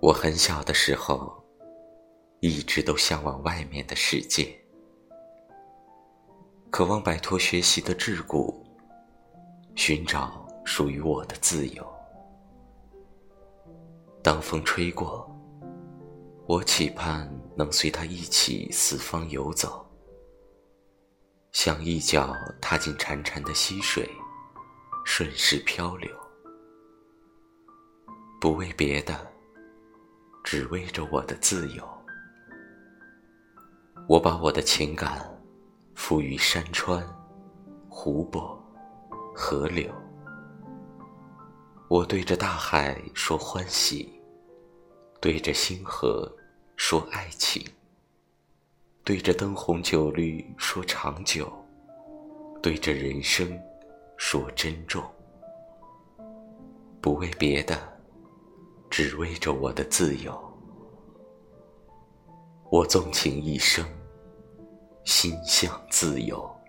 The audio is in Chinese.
我很小的时候，一直都向往外面的世界，渴望摆脱学习的桎梏，寻找属于我的自由。当风吹过，我期盼能随它一起四方游走，像一脚踏进潺潺的溪水，顺势漂流，不为别的。只为着我的自由，我把我的情感赋予山川、湖泊、河流。我对着大海说欢喜，对着星河说爱情，对着灯红酒绿说长久，对着人生说珍重。不为别的。只为着我的自由，我纵情一生，心向自由。